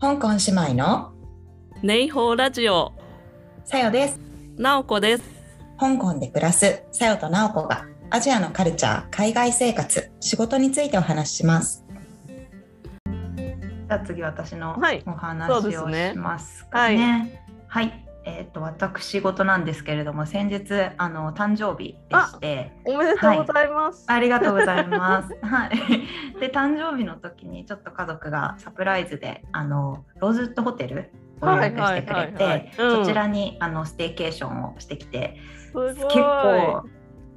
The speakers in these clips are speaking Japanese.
香港姉妹のネイホーラジオさよです。なおこです香港で暮らすさよとなおこがアジアのカルチャー、海外生活、仕事についてお話しします。じゃあ次私のはいお話をしますかね。はい。えっ、と私事なんですけれども先日あの誕生日でして。おめでとうございます、ありがとうございます。はい。で誕生日の時にちょっと家族がサプライズであのローズウッドホテルを予約してくれはいはいはいはい。て、うん。そちらにあのステイケーションをしてきて、結構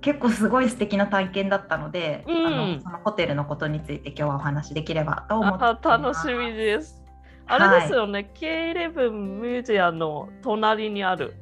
結構すごい素敵な体験だったので、うん。あのそのホテルのことについて今日はお話しできればと思って楽しみですあれですよね、K11 ミュージアムの隣にある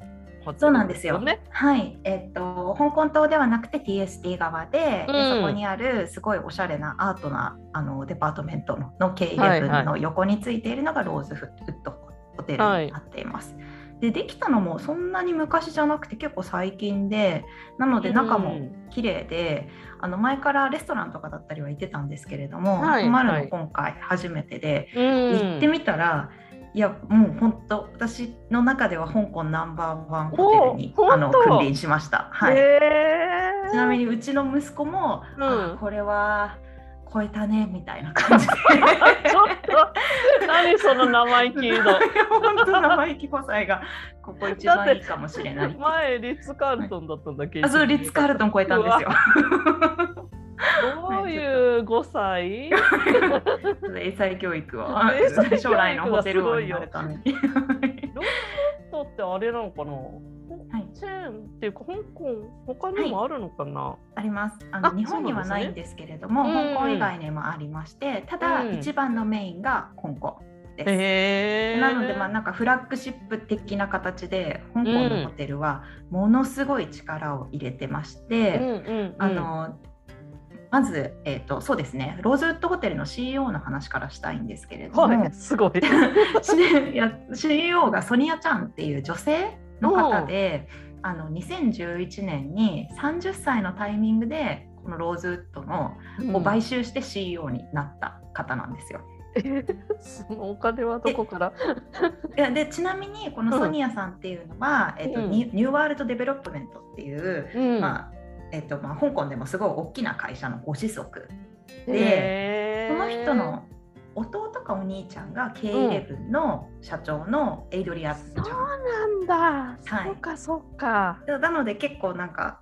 そうなんですよ。ねはい、えっと香港島ではなくて TST 側で,で、うん。そこにあるすごいおしゃれなアートなあのデパートメントののはいは K11 い。の横についているのがローズフッドホテルになっています。でできたのもそんなに昔じゃなくて結構最近でなので中もうん綺麗で、あの前からレストランとかだったりは行ってたんですけれども、はい泊まるはい。の今回初めてで、うん。行ってみたらいやもう本当私の中では香港ナンバーワンホテルにあの君臨しました。はい、ちなみにうちの息子も、うん。あこれは超えたねみたいな感じで。ちょっと何その生意気の。本当生意気5歳がここ一番いいかもしれない。前リッツ・カールトンだったんだっけあそうリッツ・カールトン超えたんですよ。どういう5歳英才教育を。将来のホテル王になるために。ローズフットってあれなのかな、っていうか香港他にもあるのかな、あります。あのあ日本にはないんですけれども、ね。香港以外にもありましてただ、うん一番のメインが香港です。なのでまあなんかフラッグシップ的な形で香港のホテルはものすごい力を入れてまして、うんうんうん、あのまず、えー、とそうですねローズウッドホテルの CEO の話からしたいんですけれども、はいすごい。CEO がソニアちゃんっていう女性の方で、あの2011年に30歳のタイミングでこのローズウッドのを買収して CEO になった方なんですよ。えそのお金はどこから？いやでちなみにこのソニアさんっていうのは、えっとうん。ニューワールド・デベロップメントっていう、うん。まあえっとまあ、香港でもすごい大きな会社のご子息へー。この人の弟かお兄ちゃんが K11 の社長のエイドリアンちゃん。そうなんだ、はいそうかそうか。なので結構なんか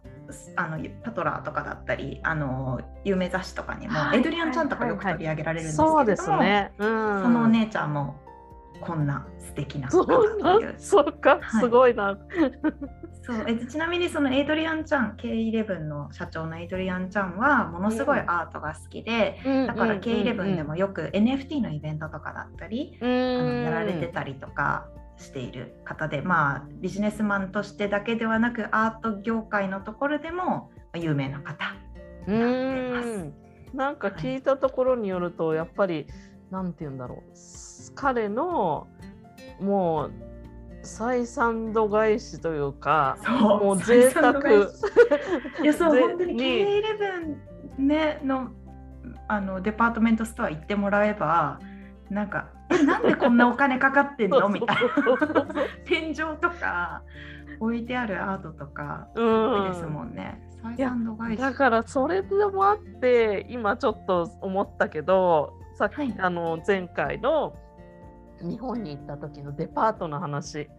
あのパトラーとかだったりあの有名雑誌とかにも、はい。エイドリアンちゃんとかよく取り上げられるんですけれども、そうですね、うん、そのお姉ちゃんもこんな素敵なそ方いう。そうか、はい。すごいな。そう。えちなみにそのエイドリアンちゃん K11 の社長のエイドリアンちゃんはものすごいアートが好きで、だから K11 でもよく NFT のイベントとかだったり、うん。あのやられてたりとかしている方でまあビジネスマンとしてだけではなくアート業界のところでも有名な方うになってます。ん。なんか聞いたところによると、やっぱりなんて言うんだろう彼のもう採算度外視というかもう贅沢。いやそう ぜ本当にに。K11 ねのあのデパートメントストア行ってもらえばなんかえなんでこんなお金かかってんの？みたいな。天井とか置いてあるアートとかですもんね。採算度外視だからそれでもあって今ちょっと思ったけどさっき、はい。あの前回の日本に行った時のデパートの話。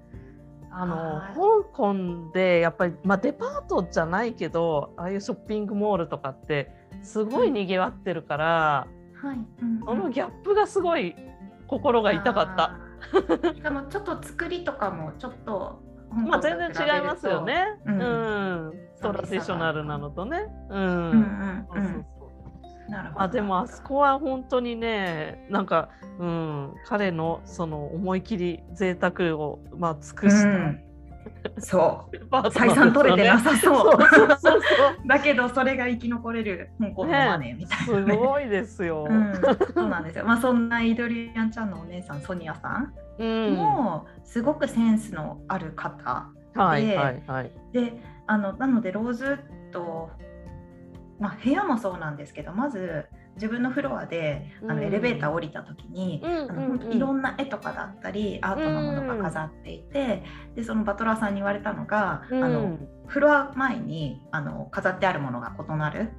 あのはい。香港でやっぱり、まあ、デパートじゃないけどああいうショッピングモールとかってすごいにぎわってるから、はい。そのギャップがすごい心が痛かった。しかもちょっと作りとかもちょっとまあ全然違いますよ。ね。ううん。ん、トラディショナルなのとね。うん。うんうんそううそうそう。んなるほど。あでもあそこは本当にねなんか、うん、彼のその思い切り贅沢を、まあ、尽くした、うんそう。採算取れてなさそう。だけどそれが生き残れる香港のマネーみたいな、ね。すごいですよ。うん、そうなんですよ。まあそんなイドリアンちゃんのお姉さんソニアさんうんもすごくセンスのある方はいはいはい。で、あのなのでローズウッドまあ、部屋もそうなんですけどまず自分のフロアであのエレベーター降りた時に、あの本当いろんな絵とかだったりアートのものが飾っていて、でそのバトラーさんに言われたのが、あのフロア前にあの飾ってあるものが異なる。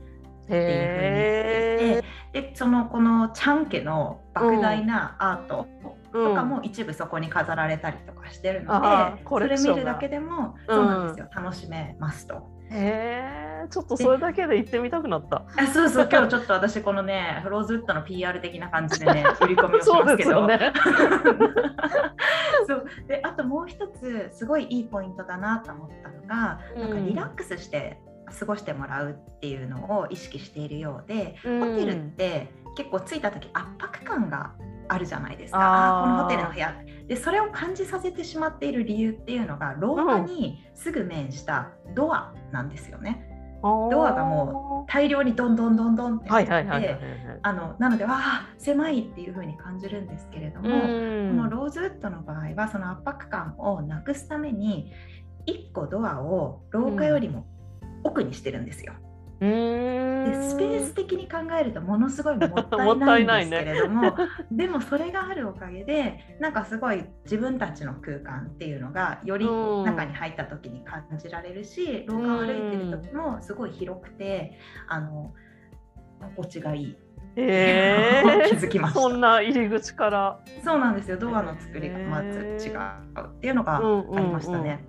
っていうふうに言っていてでそのこのチャン家の莫大なアートとかも一部そこに飾られたりとかしてるので、それ見るだけでもそうなんですよ、楽しめますと。へえちょっとそれだけで行ってみたくなった。あそうそう。今日ちょっと私このねフローズウッドの PR 的な感じでね 売り込みをしますけど。ね、そう。であともう一つすごいいいポイントだなと思ったのが、うん、なんかリラックスして過ごしてもらうっていうのを意識しているようで、うん、ホテルって結構着いた時圧迫感があるじゃないですか。あこのホテルの部屋。でそれを感じさせてしまっている理由っていうのが廊下にすぐ面したドアなんですよね。うん、ドアがもう大量にどんどんどんどんってあってなのでわあ狭いっていう風に感じるんですけれども、うん、このローズウッドの場合はその圧迫感をなくすために1個ドアを廊下よりも奥にしてるんですよ。でスペース的に考えるとものすごいもったいないんですけれどもね、でもそれがあるおかげでなんかすごい自分たちの空間っていうのがより中に入った時に感じられるし廊下を歩いてる時もすごい広くてあの心地がいい。えー、気づきましそんな入り口から。そうなんですよ。ドアの作りがまず違うっていうのがありましたね。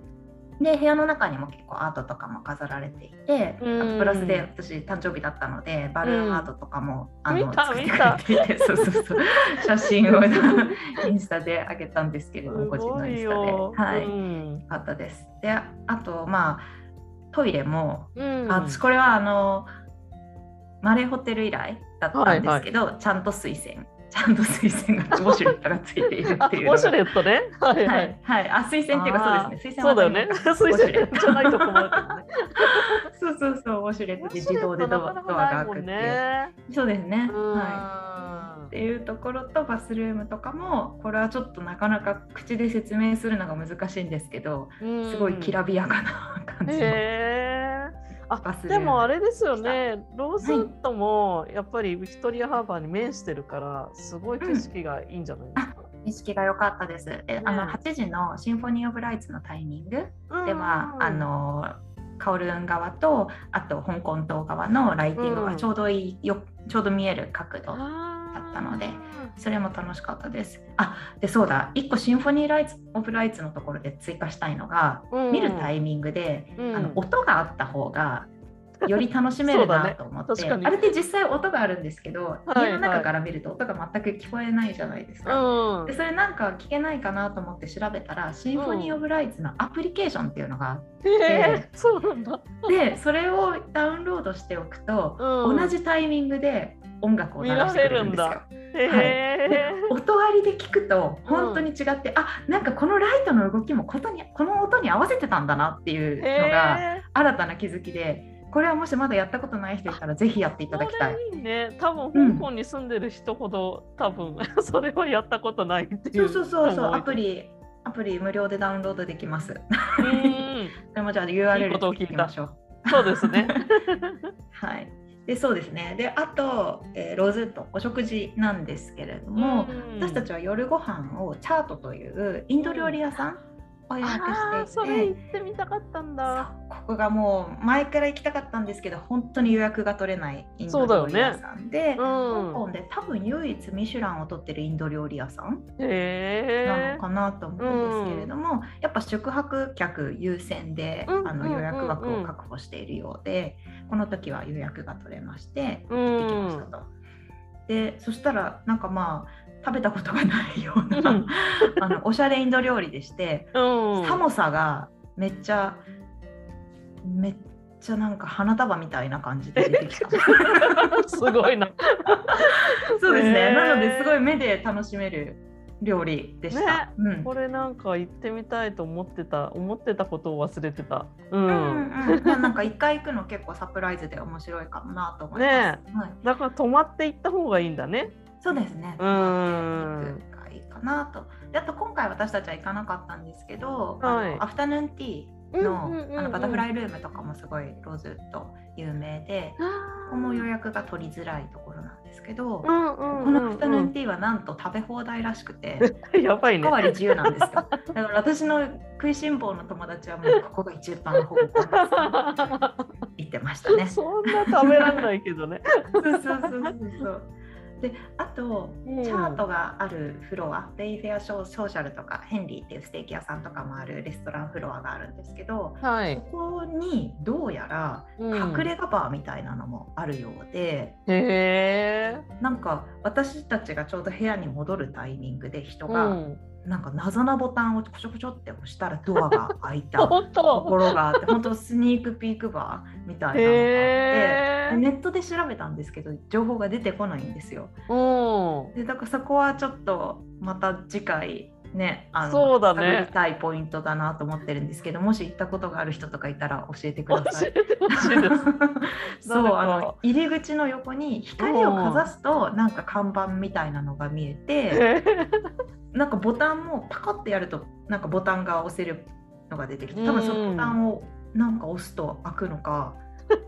で部屋の中にも結構アートとかも飾られていて、うん、あとプラスで私誕生日だったのでバルーンアートとかも、うん、あの作ってくれていてそうそうそう。写真をインスタで上げたんですけれども個人のインスタで。はい、うん、よかったです。であとまあトイレも、うん、あ私これはあのマレーホテル以来だったんですけど、はいはい、ちゃんと推薦ちゃんと推薦がウォシュレットがついているっていうウォシュレットね。はい、はい、はい。あ、推薦っていうかそうですね。推薦そうだよね。推薦じゃないと困る、ね。そうそうそう、ウォシュレットで自動でドアが開くっていう。そうですね。はい。っていうところとバスルームとかもこれはちょっとなかなか口で説明するのが難しいんですけどすごいきらびやかな感じのあでもあれですよね。ローズウッドもやっぱりビクトリアハーバーに面してるからすごい景色がいいんじゃないですか、うん、景色が良かったです。え、あの8時のシンフォニー・オブ・ライツのタイミングでは、あのカオルン側とあと香港島側のライティングがちょうどいいよ、ちょうど見える角度だったので。それも楽しかったです。あでそうだ。1個シンフォニーライツ・オブ・ライツのところで追加したいのが、うん、見るタイミングで、うん、あの音があった方がより楽しめるなと思って、ね、あれって実際音があるんですけど、はいはい、家の中から見ると音が全く聞こえないじゃないですか。うん、でそれなんか聞けないかなと思って調べたらシンフォニー・オブ・ライツのアプリケーションっていうのがあって、えー、そうなんだ。でそれをダウンロードしておくと、同じタイミングで音楽を流してくれるんですよ。はい、音割りで聞くと本当に違って、うん、あなんかこのライトの動きもことにこの音に合わせてたんだなっていうのが新たな気づきでこれはもしまだやったことない人いたらぜひやっていただきたい。いいね多分香港に住んでる人ほど、うん、多分 それはやったことないっていう。そうそうそうそうアプリアプリ無料でダウンロードできます。うん。それもじゃあ URL 聞きましょう。そうですね。はい。でそうですね。であと、えー、ローズウッドお食事なんですけれども、私たちは夜ご飯をチャートというインド料理屋さんを予約してそれ行ってみたかったんだ。ここがもう前から行きたかったんですけど本当に予約が取れないインド料理屋さんで、ね。うん、香港で多分唯一ミシュランを取ってるインド料理屋さんなのかなと思うんですけれども、うん、やっぱ宿泊客優先で、うん、あの予約枠を確保しているようで、この時は予約が取れまして行ってきましたと。でそしたらなんかまあ食べたことがないようなあのおしゃれインド料理でして、うん、寒さがめっちゃめっちゃなんか花束みたいな感じで出てきた。すごいな。そうですね、なのですごい目で楽しめる料理でした、ね。うん、これなんか行ってみたいと思ってた思ってたことを忘れてた。うん、うんうん、なんか一回行くの結構サプライズで面白いかもなと思います、ねはい、だから泊まって行った方がいいんだねそうですね。うん。いいかなと。であと今回私たちは行かなかったんですけど、はい、アフタヌーンティの,、うんうんうんうんあのバタフライルームとかもすごいローズウッド有名でここも予約が取りづらいところなんですけど、うんうんこのアフタヌーンティーはなんと食べ放題らしくて。うんやばいねおかわり自由なんですよ。だから私の食いしん坊の友達はもうここが一番方向です言ってましたね。そんな食べられないけどね。そうそうそうそう。であとうんチャートがあるフロア、ベイフェアショーソーシャルとかヘンリーっていうステーキ屋さんとかもあるレストランフロアがあるんですけど、はいそ。こにどうやらうん隠れ家バーみたいなのもあるようで、へえ。なんか私たちがちょうど部屋に戻るタイミングで人が、うん。なんか謎なボタンをコチョコチョって押したらドアが開いた と。ころがあって本当スニークピークバーみたいなのがあって。ネットで調べたんですけど情報が出てこないんですよ。うん。でだからそこはちょっとまた次回ねあのそうだねたいポイントだなと思ってるんですけどもし行ったことがある人とかいたら教えてく教ださい。い。そうあの入り口の横に光をかざすとなんか看板みたいなのが見えてへなんかボタンもパカッてやるとなんかボタンが押せるのが出てきて多分そのボタンをなんか押すと開くのか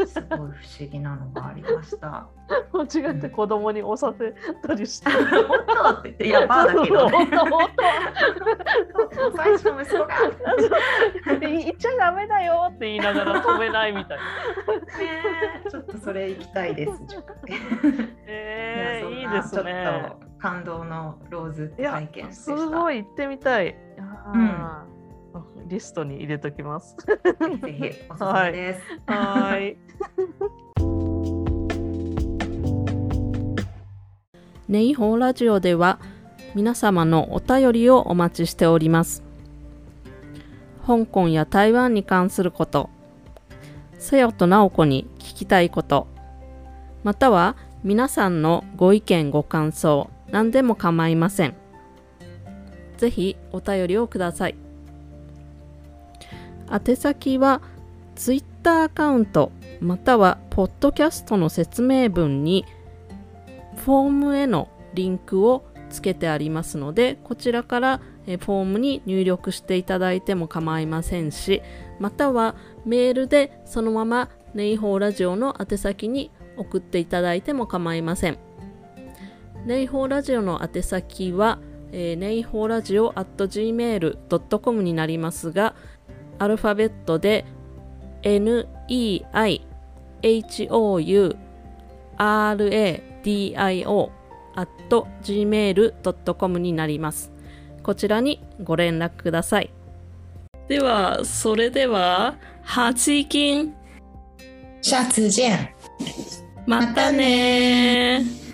すごい不思議なのがありました。ー 間違って子供に押させたりして。本当？って言って、いや、バーだけど、ね。本当本最初の息子が。当言っちゃダメだよって言いながら止めないみたいな。ねちょっとそれ行きたいです。えー、いいやですね。感動のローズ体験。すごい行ってみたい。あーリストに入れときます。ぜひ おすすめです。はい。ネイホーラジオでは皆様のお便りをお待ちしております。香港や台湾に関すること、せよとなおこに聞きたいこと、または皆さんのご意見ご感想、何でも構いません。ぜひお便りをください。宛先は Twitter アカウントまたはポッドキャストの説明文にフォームへのリンクをつけてありますのでこちらからフォームに入力していただいても構いませんしまたはメールでそのままネイホーラジオの宛先に送っていただいても構いません。ネイホーラジオの宛先は、えー、ネイホーラジオ at gmail.com になりますがアルファベットで NEIHOU radio at gmail.com になります。こちらにご連絡ください。では、それでは、8金、下次见。またねー